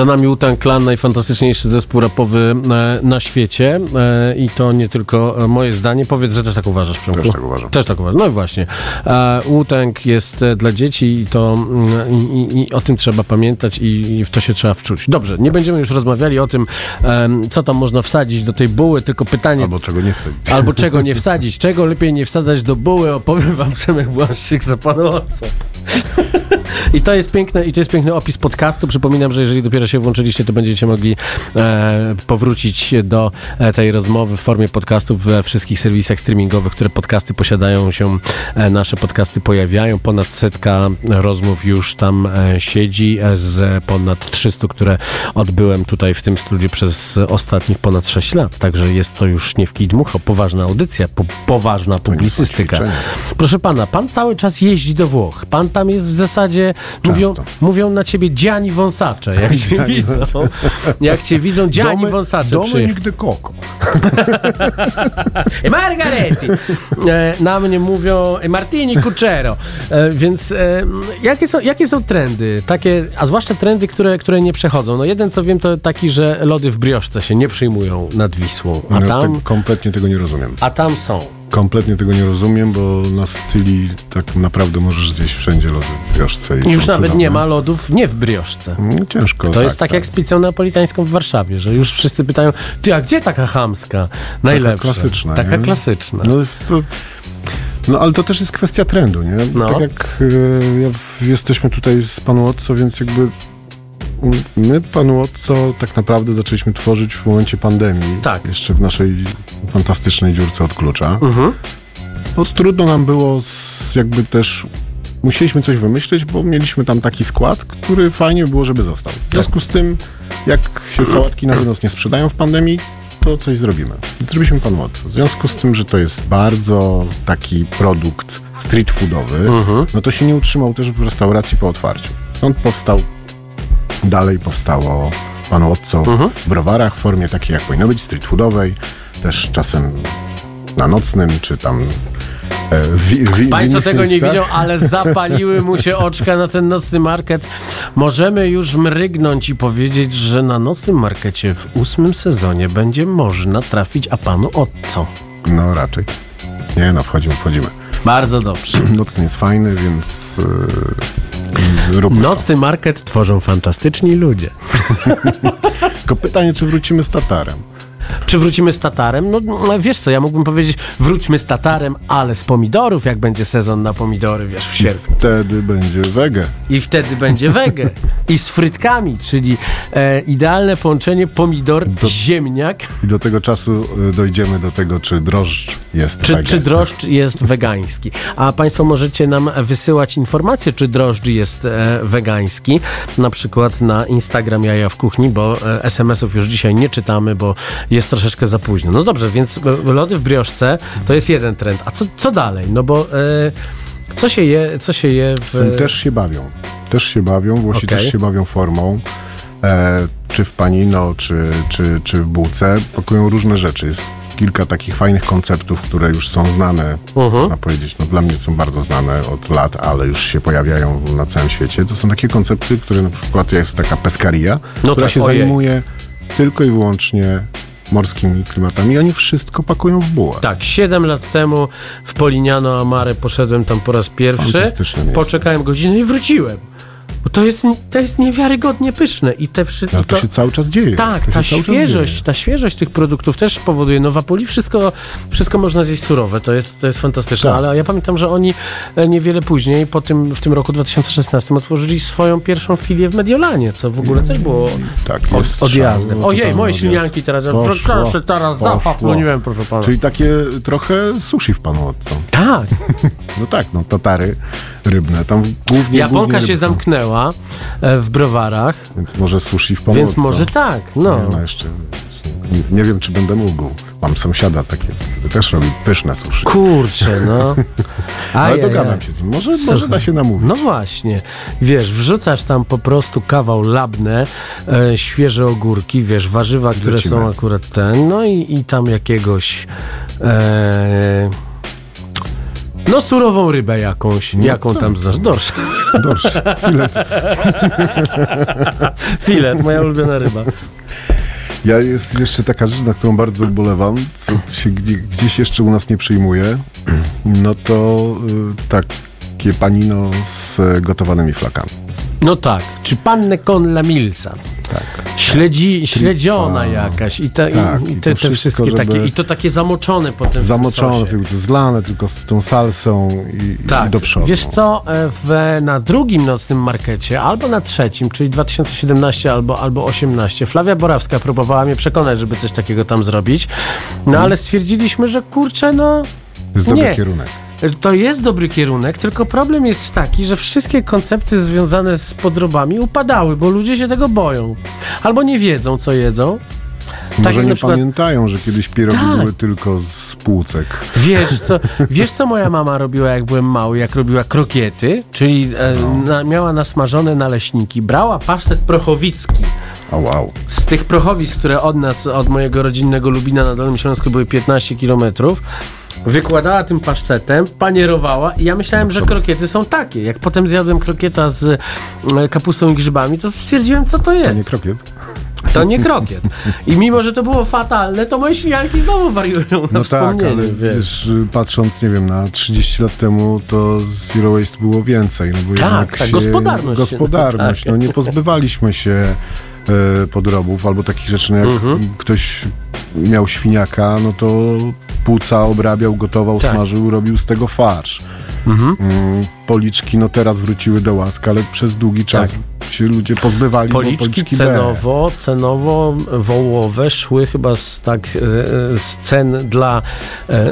Za nami Wu-Tang Clan, najfantastyczniejszy zespół rapowy e, na świecie e, i to nie tylko e, moje zdanie. Powiedz, że też tak uważasz, Przemku. Też tak uważam. Też tak uważam. No i właśnie. Wu-Tang jest dla dzieci i to mm, i, i, o tym trzeba pamiętać i, w to się trzeba wczuć. Dobrze, nie będziemy już rozmawiali o tym, co tam można wsadzić do tej buły, tylko pytanie... Albo czego nie wsadzić. Albo czego nie wsadzić. Czego lepiej nie wsadzać do buły, opowiem wam Przemek Błaszczyk za panowca. <laughs> I to jest piękne, i to jest piękny opis podcastu. Przypominam, że jeżeli dopiero się włączyliście, to będziecie mogli e, powrócić do e, tej rozmowy w formie podcastów we wszystkich serwisach streamingowych, które podcasty posiadają się, e, nasze podcasty pojawiają. Ponad setka rozmów już tam e, siedzi e, z ponad 300, które odbyłem tutaj w tym studiu przez ostatnich ponad 6 lat. Także jest to już nie w kij dmucho, poważna audycja, po, poważna publicystyka. Proszę pana, pan cały czas jeździ do Włoch. Pan tam jest w zasadzie, mówią, mówią na ciebie Gianni <laughs> Wąsacze, jak cię Gianni widzą. Jak cię widzą, Gianni Wąsacze przyjechał. Dominik de Coco. E Margaretti. E, na mnie mówią e, Martini Cuccero. E, więc e, jakie, są, jakie są trendy? Takie, a zwłaszcza trendy, które, które nie przechodzą. No jeden, co wiem, to taki, że lody w brioszce się nie przyjmują nad Wisłą. A Ja tam, kompletnie tego nie rozumiem. a tam są. Kompletnie tego nie rozumiem, bo na Sycylii tak naprawdę możesz zjeść wszędzie lody w brioszce. i Już nawet cudowne. nie ma lodów nie w brioszce. Mm, Ciężko. To jest tak jak z pizzą napolitańską w Warszawie, że już wszyscy pytają, ty, a gdzie taka chamska? Najlepsza. Taka klasyczna. Taka nie? klasyczna. No, jest to, no ale to też jest kwestia trendu, nie? No. Tak jak ja, w- jesteśmy tutaj z panu Otco, więc jakby my panu Otco tak naprawdę zaczęliśmy tworzyć w momencie pandemii. Tak. Jeszcze w naszej fantastycznej dziurce od klucza. Mhm. No trudno nam było z, jakby też musieliśmy coś wymyślić, bo mieliśmy tam taki skład, który fajnie było, żeby został. W związku z tym, jak się sałatki na wynos nie sprzedają w pandemii, to coś zrobimy. Zrobiliśmy pan Watson. W związku z tym, że to jest bardzo taki produkt street foodowy, no to się nie utrzymał też w restauracji po otwarciu. Stąd powstał, dalej powstało pan Watson w browarach w formie takiej, jak powinno być, street foodowej, też czasem na nocnym, czy tam e, w, w, w Państwo tego nie miejscach. widzą, ale <laughs> zapaliły mu się oczka na ten nocny market. Możemy już mrygnąć i powiedzieć, że na nocnym markecie w ósmym sezonie będzie można trafić, a panu o co? No raczej. Nie no, wchodzimy, wchodzimy. Bardzo dobrze. <clears throat> Nocny jest fajny, więc yy, róbmy to. Nocny market tworzą fantastyczni ludzie. <laughs> Tylko pytanie, czy wrócimy z Tatarem? Czy wrócimy z tatarem? No no, wiesz co, ja mógłbym powiedzieć, wróćmy z tatarem, ale z pomidorów, jak będzie sezon na pomidory, wiesz, w sierpniu. Wtedy będzie wege. I wtedy będzie wege. I z frytkami, czyli e, idealne połączenie pomidor-ziemniak. I do tego czasu y, dojdziemy do tego, czy drożdż jest Czy, czy drożdż jest wegański? A Państwo możecie nam wysyłać informacje, czy drożdż jest e, wegański, na przykład na Instagram Jaja w Kuchni, bo e, SMS-ów już dzisiaj nie czytamy, bo jest troszeczkę za późno. No dobrze, więc e, lody w brioszce to jest jeden trend. A co, co dalej? No bo e, co się je, co się je w... Z tym też się bawią. Też się bawią, Włosi Okej. też się bawią formą. E, czy w panino, czy, czy, czy w bułce. Pakują różne rzeczy. Jest kilka takich fajnych konceptów, które już są znane, Mhm. można powiedzieć, no dla mnie są bardzo znane od lat, ale już się pojawiają na całym świecie. To są takie koncepty, które na przykład jest taka peskaria, No która tak, się ojej. zajmuje tylko i wyłącznie morskimi klimatami i oni wszystko pakują w bułę. Tak, 7 lat temu w Polignano Amare poszedłem tam po raz pierwszy. Poczekałem godzinę i wróciłem. Bo to jest, to jest niewiarygodnie pyszne i te wszystkie. Ale to się cały czas dzieje. Tak, to ta świeżość, ta świeżość tych produktów też powoduje. No w Apuli wszystko, wszystko można zjeść surowe, to jest, to jest fantastyczne, Tak. ale ja pamiętam, że oni e, niewiele później, po tym, w tym roku 2016 otworzyli swoją pierwszą filię w Mediolanie, co w ogóle też było Tak, od, odjazdem. Ojej, moje silnianki teraz, Poszło, proszę, teraz poszło. zapapłoniłem, proszę pana. Czyli takie trochę sushi w panu odco. Tak, <laughs> No tak, no tatary rybne. Tam głównie Japonka głównie się rybne. zamknęła e, w browarach, Więc może sushi w panu więc może tak, no. Nie, no jeszcze, nie, nie wiem, czy będę mógł. Mam sąsiada taki, który też robi pyszne sushi. Kurczę, no. <laughs> Ale dogadam się z nim. Może, może da się namówić. No właśnie, wiesz, wrzucasz tam po prostu kawał labne, e, świeże ogórki, wiesz, warzywa, które Lecimy. są akurat ten, no i, i tam jakiegoś e, no surową rybę jakąś, jaką tam znasz, dorsz, Dorsz, filet. <laughs> filet, moja ulubiona ryba. Ja jest jeszcze taka rzecz, na którą bardzo ubolewam, co się gdzie, gdzieś jeszcze u nas nie przyjmuje, no to y, takie panino z gotowanymi flakami. No tak, czy pannę con la milsa. Tak. Śledzi, śledziona jakaś i, te, Tak, i, i i te, te wszystko, wszystkie takie, i to takie zamoczone potem Zamoczone, tylko to zlane tylko z tą salsą i, Tak, i do przodu. wiesz co, e, w, na drugim nocnym markecie, albo na trzecim, czyli 2017 albo, albo 18, Flavia Borawska próbowała mnie przekonać, żeby coś takiego tam zrobić, no ale stwierdziliśmy, że kurczę, no Jest dobry nie. kierunek. To jest dobry kierunek, tylko problem jest taki, że wszystkie koncepty związane z podrobami upadały, bo ludzie się tego boją. Albo nie wiedzą, co jedzą. Może jak nie przykład- pamiętają, że kiedyś pierogi Tak. były tylko z półcek. Wiesz co, <laughs> wiesz, co moja mama robiła, jak byłem mały, jak robiła krokiety, czyli e, na, miała nasmażone naleśniki, brała pasztet prochowicki. O wow. Z tych prochowic, które od nas, od mojego rodzinnego Lubina na Dolnym Śląsku były 15 kilometrów, wykładała tym pasztetem, panierowała i ja myślałem, że krokiety są takie. Jak potem zjadłem krokieta z e, kapustą i grzybami, to stwierdziłem, co to jest. To nie krokiet. To nie krokiet. I mimo, że to było fatalne, to moje śnianki znowu wariują na No tak, ale wiesz. wiesz, patrząc, nie wiem, na 30 lat temu, to Zero Waste było więcej. No bo Tak, jednak tak, się, gospodarność Gospodarność. <laughs> tak. No nie pozbywaliśmy się e, podrobów albo takich rzeczy, no jak Mhm. ktoś miał świniaka, no to płuca obrabiał, gotował, Tak. smażył, robił z tego farsz. Mhm. Mm, policzki, no teraz wróciły do łask, ale przez długi czas się ludzie pozbywali, Tak. Policzki cenowo, cenowo wołowe szły chyba z, tak, e, e, z cen dla, e,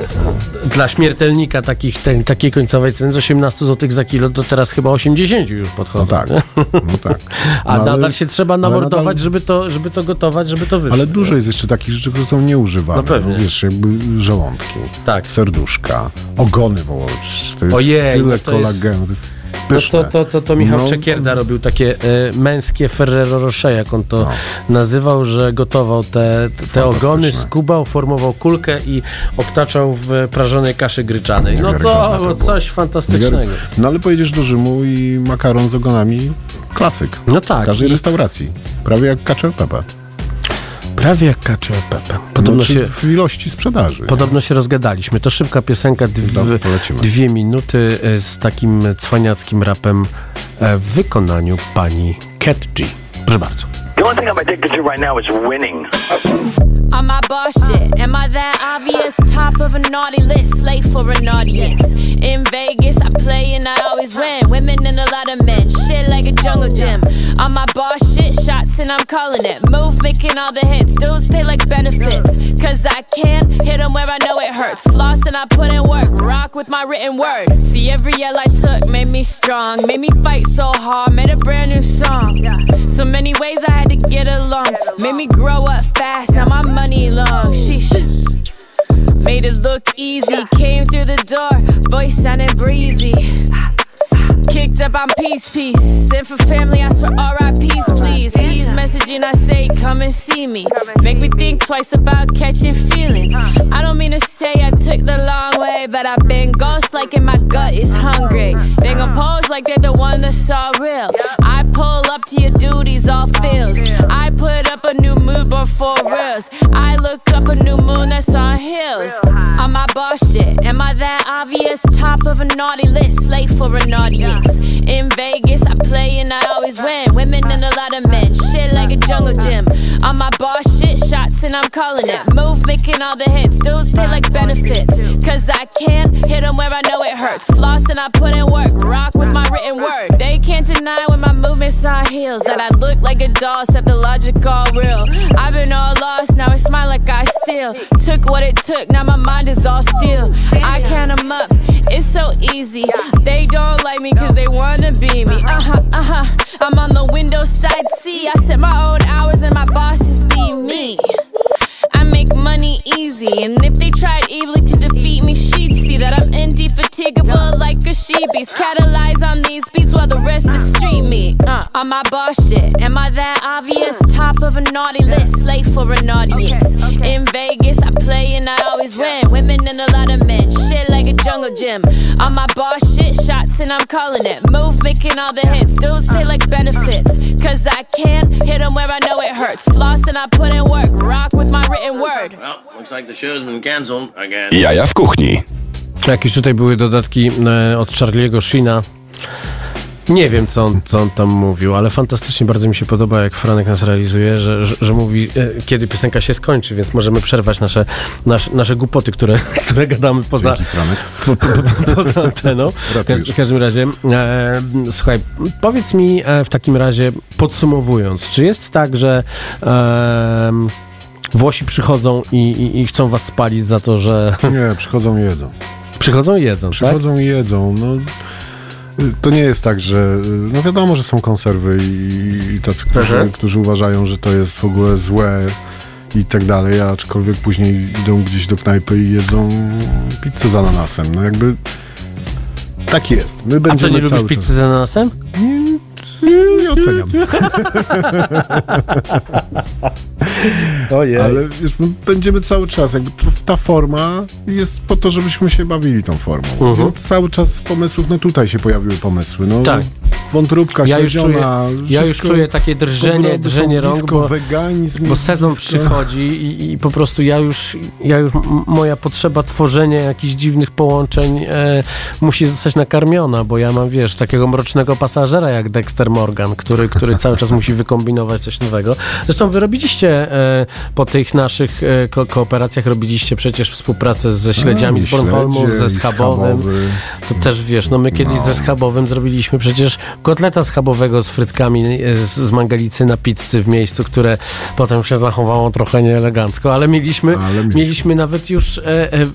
dla śmiertelnika takich, te, takiej końcowej ceny z 18 zł za kilo, to teraz chyba 80 już No podchodzą. tak, nie? no tak. A No, ale- nadal się trzeba namordować, nadal- żeby, to, żeby to gotować, żeby to wyszło. Ale dużo jest jeszcze takich rzeczy, które są nieużywane. No pewnie. wiesz, jakby żołądki, Tak. serduszka, ogony wołowe. To jest Ojej, tyle no to jest- kolagenu, to jest No pyszne. to, to, to, to Michał No, Czekierda robił takie e, męskie Ferrero Rocher, jak on to No. nazywał, że gotował te, te, ogony, skubał, formował kulkę i obtaczał w prażonej kaszy gryczanej. No to to coś fantastycznego. No ale pojedziesz do Rzymu i makaron z ogonami, klasyk. No W tak, każdej i restauracji. Prawie jak kacze pepe. Prawie jak kacze Pepe. Podobno, Znaczy, się, W ilości sprzedaży. podobno się rozgadaliśmy. To szybka piosenka, dw, polecimy. dwie minuty e, z takim cwaniackim rapem e, w wykonaniu pani Cat G. Proszę bardzo. The only thing I'm addicted to right now is winning. On my boss shit, am I that obvious? Top of a naughty list, slave for an audience. In Vegas, I play and I always win. Women and a lot of men, shit like a jungle gym. On my boss shit, shots and I'm calling it. Move, making all the hits, dudes pay like benefits. Cause I can hit them where I know it hurts. Floss and I put in work, rock with my written word. See, every L I took made me strong, made me fight so hard, made a brand new song. So many ways I had to get along, made me grow up fast, now my money long. Sheesh. Made it look easy, came through the door, voice sounding breezy. Kicked up, I'm peace, peace. And for family, I swear RIPs, please. He's messaging, I say, come and see me. Make me think twice about catching feelings. I don't mean to say I took the long way, but I've been ghost like in my gut is hungry. They gon' pose like they're the one that's all real. I pull up to your duties, all feels. I put up a new mood before reals. I look up a new moon that's on hills. On my boss shit, am I that obvious? Top of a naughty list, late for an audience. In Vegas, I play and I always win. Women and a lot of men, shit like a jungle gym. On my boss shit, shots and I'm calling it. Move making all the hits, dudes pay like benefits. Cause I can hit them where I know it hurts. Floss and I put in work, rock with my written word. They can't deny when my movements on heels that I look like a doll, set the logic all real. I've been all lost, now it's mine like I steal. took what it took, now my mind is all steel. I count them up, it's so easy. They don't like me cause they wanna be me. Uh huh, uh huh. I'm on the windows side seat. I set my own hours and my bosses be me. I make money easy, and if they tried evilly to defeat me, she'd see that I'm indefatigable like a sheepies. Catalyze on these beats while the rest is street me. Uh, on my boss shit, am I that obvious? Top of a naughty list, late for an audience. Gym. On my boss shit, shots and I'm calling it. Move making all the hits, dudes pay like benefits. Cause I can hit them where I know it hurts. Floss and I put in work, rock with my written word. Well, looks like the show's been cancelled again. Jaja w kuchni. Jakieś tutaj były dodatki e, od Charlie'ego Sheena. Nie wiem, co on, co on tam mówił, ale fantastycznie bardzo mi się podoba, jak Franek nas realizuje, że, że, że mówi, e, kiedy piosenka się skończy, więc możemy przerwać nasze, nasze, nasze głupoty, które, <laughs> które gadamy poza, <laughs> po, po, po, poza anteną. W, każ- w każdym razie, e, słuchaj, powiedz mi e, w takim razie, podsumowując, czy jest tak, że Włosi przychodzą i, i, i chcą was spalić za to, że... Nie, przychodzą i jedzą. Przychodzą i jedzą, Przychodzą tak? i jedzą. No, to nie jest tak, że. No wiadomo, że są konserwy i, i tacy, którzy, Mhm. którzy uważają, że to jest w ogóle złe i tak dalej, aczkolwiek później idą gdzieś do knajpy i jedzą pizzę z ananasem. No jakby. Tak jest. My A będziemy co, nie lubisz pizzy z ananasem? Nie oceniam. <laughs> Ojej. Ale wiesz, my będziemy cały czas, jakby ta forma jest po to, żebyśmy się bawili tą formą. Mhm. No, cały czas z pomysłów, no tutaj się pojawiły pomysły. No, Tak. Wątróbka, Ja już, czuję, ja już czuję takie drżenie, drżenie rąk, bo, weganizm bo sezon blisko. przychodzi i, i po prostu ja już, ja już, moja potrzeba tworzenia jakichś dziwnych połączeń e, musi zostać nakarmiona, bo ja mam, wiesz, takiego mrocznego pasażera jak Dexter Morgan, który, który cały czas musi wykombinować coś nowego. Zresztą wy robiliście e, po tych naszych e, ko- kooperacjach, robiliście przecież współpracę ze śledziami A, z Bornholmu, ze Schabowym. schabowy. To też wiesz, no my kiedyś ze schabowym zrobiliśmy przecież kotleta schabowego z frytkami e, z, z mangalicy na pizzy w miejscu, które potem się zachowało trochę nieelegancko, ale mieliśmy, mieliśmy. nawet już e, e,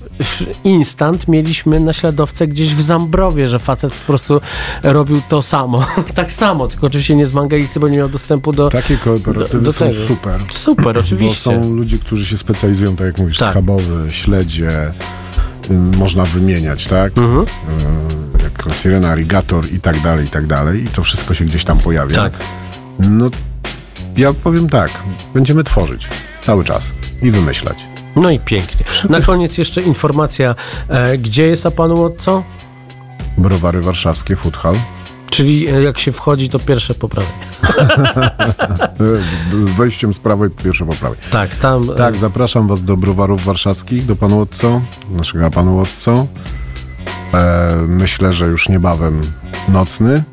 instant, mieliśmy naśladowcę gdzieś w Zambrowie, że facet po prostu robił to samo. <laughs> tak samo, tylko oczywiście nie z mangalicy, bo nie miał dostępu do Takie kooperatywy do, do są tego. super. Super, oczywiście. Bo są ludzie, którzy się specjalizują, tak jak mówisz, Tak. schabowy, śledzie, można wymieniać, tak? Mhm. Y, jak sirena, alligator i tak dalej, i tak dalej. I to wszystko się gdzieś tam pojawia. Tak. No, ja powiem tak, będziemy tworzyć cały czas i wymyślać. No i pięknie. Na koniec jeszcze informacja, e, gdzie jest a panu co? Browary warszawskie, Food Hall. Czyli e, jak się wchodzi, to pierwsze poprawy. Y, <laughs> Wejściem z prawej, pierwsze po prawej. Tak, tam... Tak, zapraszam was do browarów warszawskich, do panu Otco, naszego panu Otco. E, myślę, że już niebawem nocny.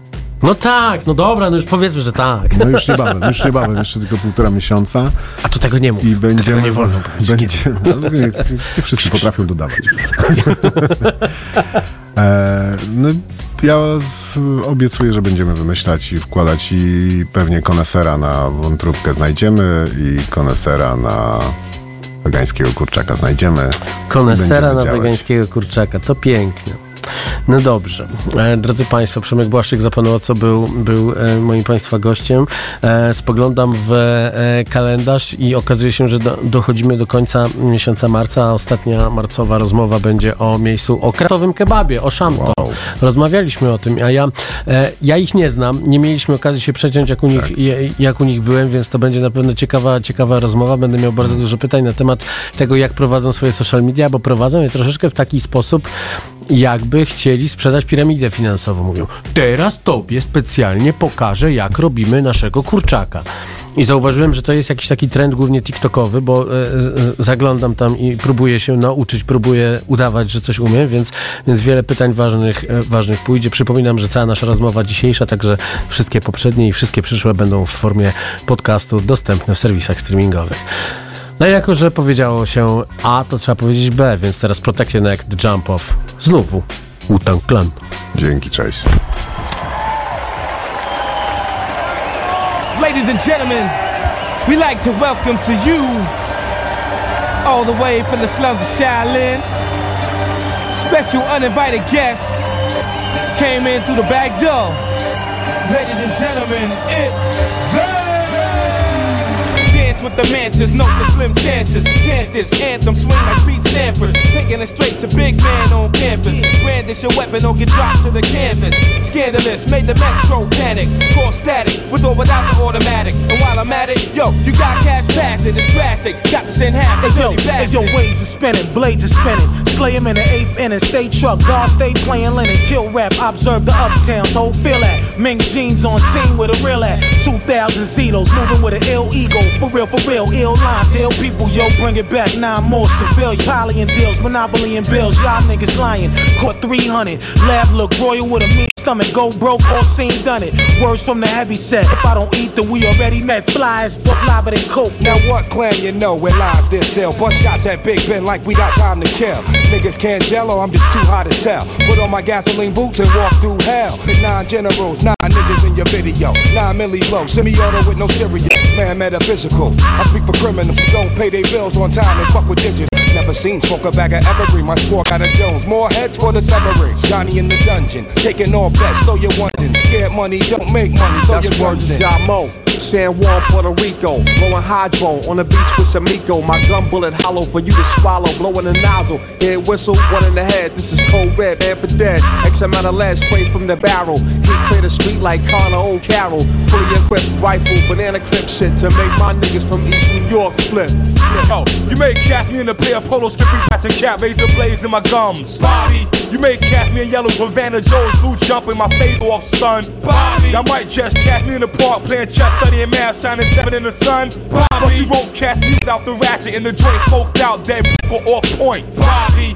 No tak, no dobra, no już powiedzmy, że tak. No już niebawem, już niebawem, jeszcze tylko półtora miesiąca. A to tego nie mów. I będziemy, tego nie wolno Będzie, ale nie, nie wszyscy potrafią dodawać. <laughs> e, no, ja z, obiecuję, że będziemy wymyślać i wkładać i pewnie konesera na wątróbkę znajdziemy i konesera na wegańskiego kurczaka znajdziemy. Konesera na działać. wegańskiego kurczaka, to piękne. No dobrze. E, drodzy Państwo, Przemek Błaszczyk zapanował, co był, był e, moim Państwa gościem. E, spoglądam w kalendarz i okazuje się, że do, dochodzimy do końca miesiąca marca, a ostatnia marcowa rozmowa będzie o miejscu, o kratowym kebabie, o Szamto. Rozmawialiśmy o tym, a ja, ja ich nie znam, nie mieliśmy okazji się przeciąć, jak u, nich, je- jak u nich byłem, więc to będzie na pewno ciekawa, ciekawa rozmowa. Będę miał bardzo dużo pytań na temat tego, jak prowadzą swoje social media, bo prowadzą je troszeczkę w taki sposób, jakby chcieli sprzedać piramidę finansową. Mówią, teraz tobie specjalnie pokażę, jak robimy naszego kurczaka. I zauważyłem, że to jest jakiś taki trend głównie TikTokowy, bo e, z- zaglądam tam i próbuję się nauczyć, próbuję udawać, że coś umiem, więc, więc wiele pytań ważnych, e, ważnych pójdzie. Przypominam, że cała nasza rozmowa dzisiejsza, także wszystkie poprzednie i wszystkie przyszłe będą w formie podcastu dostępne w serwisach streamingowych. No i jako, że powiedziało się A, to trzeba powiedzieć B, więc teraz Protected Neck, The Jump Off. Znowu Wu-Tang Clan. Dzięki, cześć. Ladies and gentlemen, we like to welcome to you, all the way from the slums of Shaolin, special uninvited guests came in through the back door. Ladies and gentlemen, it's With the mantis, the slim chances. Chant this anthem, swing like Pete Sampras. Taking it straight to big man on campus. Brandish your weapon or get dropped to the canvas. Scandalous, made the metro panic. Cause static, with or without the automatic. And while I'm at it, yo, you got cash passing, it's drastic. Got to send half the Hey yo, hey yo, waves are spinning, blades are spinning. Slay him in the eighth inning, stay truck, God stay playing linen. Kill rap, observe the uptowns, whole feel that. Mink jeans on scene with a real at. 2000 Zetos, moving with an ill ego. For real, for real, ill lines, ill people, yo, bring it back. Nine more civilian. Poly and deals, monopoly and bills, y'all niggas lying. Caught 300, lab look royal with a mean stomach. Go broke, all seen done it. Words from the heavy set. If I don't eat, then we already met. Flies, book live than coke. Now what clan you know where lives this sell? Bust shots at Big Ben like we got time to kill. Niggas can't jello, I'm just too hot to tell. Put on my gasoline boots and walk through hell. Nine generals, nine ninjas in your video. Nine milli blow, semi-auto with no cereal. Man, metaphysical. I speak for criminals who don't pay their bills on time and fuck with digital. Never seen smoke a bag of evergreen. My score got a Jones. More heads for the severing. Johnny in the dungeon. Taking all bets. Throw your ones in. Scared money, don't make money. Throw That's your words ones to in. Mo. San Juan, Puerto Rico. Blowing hydro on the beach with Samico. My gun bullet hollow for you to swallow. Blowing a nozzle. Head whistle, one in the head. This is cold red, man for dead. X amount of lead sprayed from the barrel. He clear the street like Connor Old Carroll. Fully equipped rifle, banana clip shit to make my niggas from East New York flip. Yo, you may catch me in a pair polo skippy hats and cat razor blades in my gums. Bobby, you may catch me in yellow Havana Joe's jump in my face off stun. Bobby, I might just catch me in the park playing chess, studying math, shining seven in the sun. Bobby, but you won't catch me without the ratchet in the joint smoked out, dead or off point. Bobby.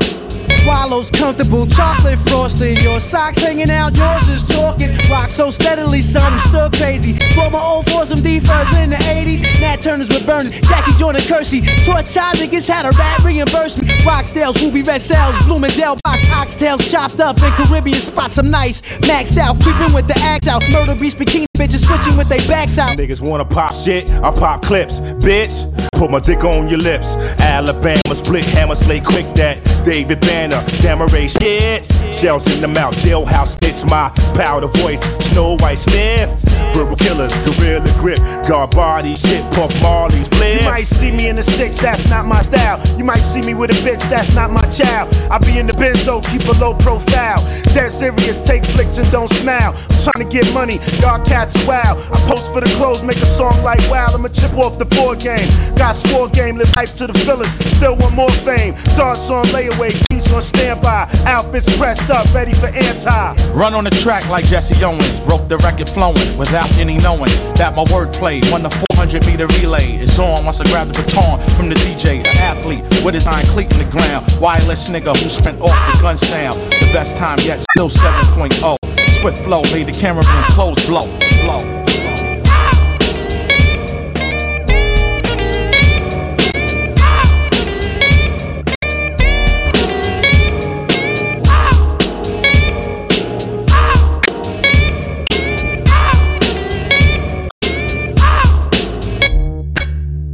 Wallows comfortable, chocolate frosted. Your socks hanging out, yours is talking. Rock so steadily, son, I'm still crazy. Brought my old for some D-Fuzz in the 80s. Nat Turners with burners, Jackie Jordan Kersey. Taught child niggas how to rap reimbursement. Rockstales, Ruby Red Cells, Bloomingdale box, oxtails chopped up in Caribbean spots. I'm nice, maxed out, creeping with the axe out. Murder beast bikini bitches switching with their backs out. Niggas wanna pop shit, I pop clips, bitch. Put my dick on your lips. Alabama split hammer slay quick that. David Banner, Damaray shit. Shells in the mouth, jailhouse stitch my powder voice. Snow White sniff. Verbal killers, gorilla grip. Guard body shit, Puff Marley's bliss. You might see me in the six, that's not my style. You might see me with a bitch, that's not my child. I be in the benzo, keep a low profile. Dead serious, take flicks and don't smile. I'm trying to get money, y'all cats wild. I post for the clothes, make a song like wow. I'ma chip off the board game. Got swore game, live life to the fillers. Still want more fame. Darts on layaway, beats on standby. Outfits pressed up, ready for anti. Run on the track like Jesse Owens, broke the record flowing without any knowing that my wordplay won the 400 meter relay. It's on once I grab the baton from the DJ, an athlete with his iron cleat in the ground. Wireless nigga who spent off the gun sound. The best time yet, still 7.0. Swift flow made the cameraman clothes blow.